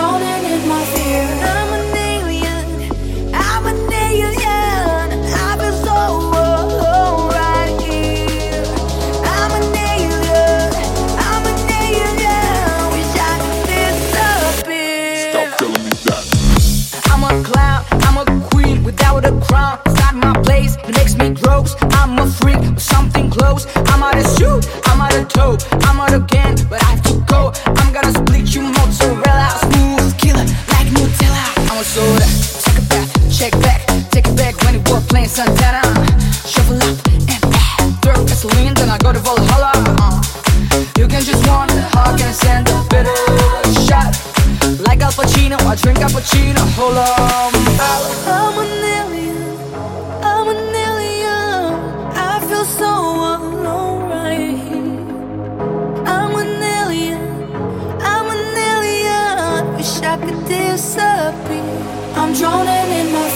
I'm drowning in my fear. I'm an alien. I'm an alien. I feel so alone right here. I'm an alien. I'm an alien. Wish I could disappear. Stop telling me that. I'm a clown, I'm a queen without a crown. It's not my place, it makes me gross. I'm a freak with something close. I'm out of shoe, I'm out of toe, I'm out again, but I have to go. I'm gonna split you mozzarella, drink cappuccino. Hold on. I'm an alien. I'm an alien. I feel so alone right here. I'm an alien. I'm an alien. Wish I could disappear. I'm drowning in my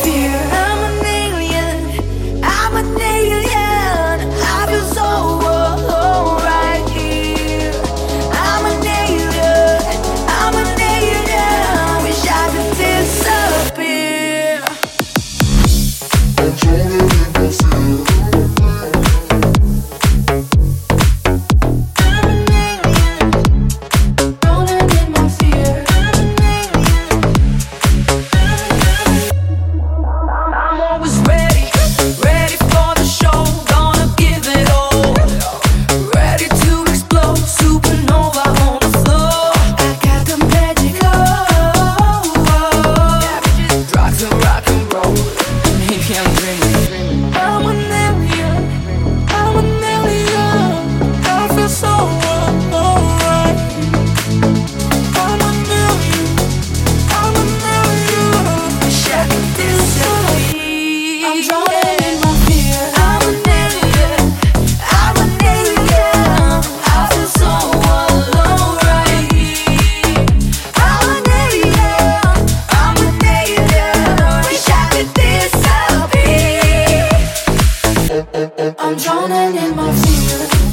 Listen. in my feelings.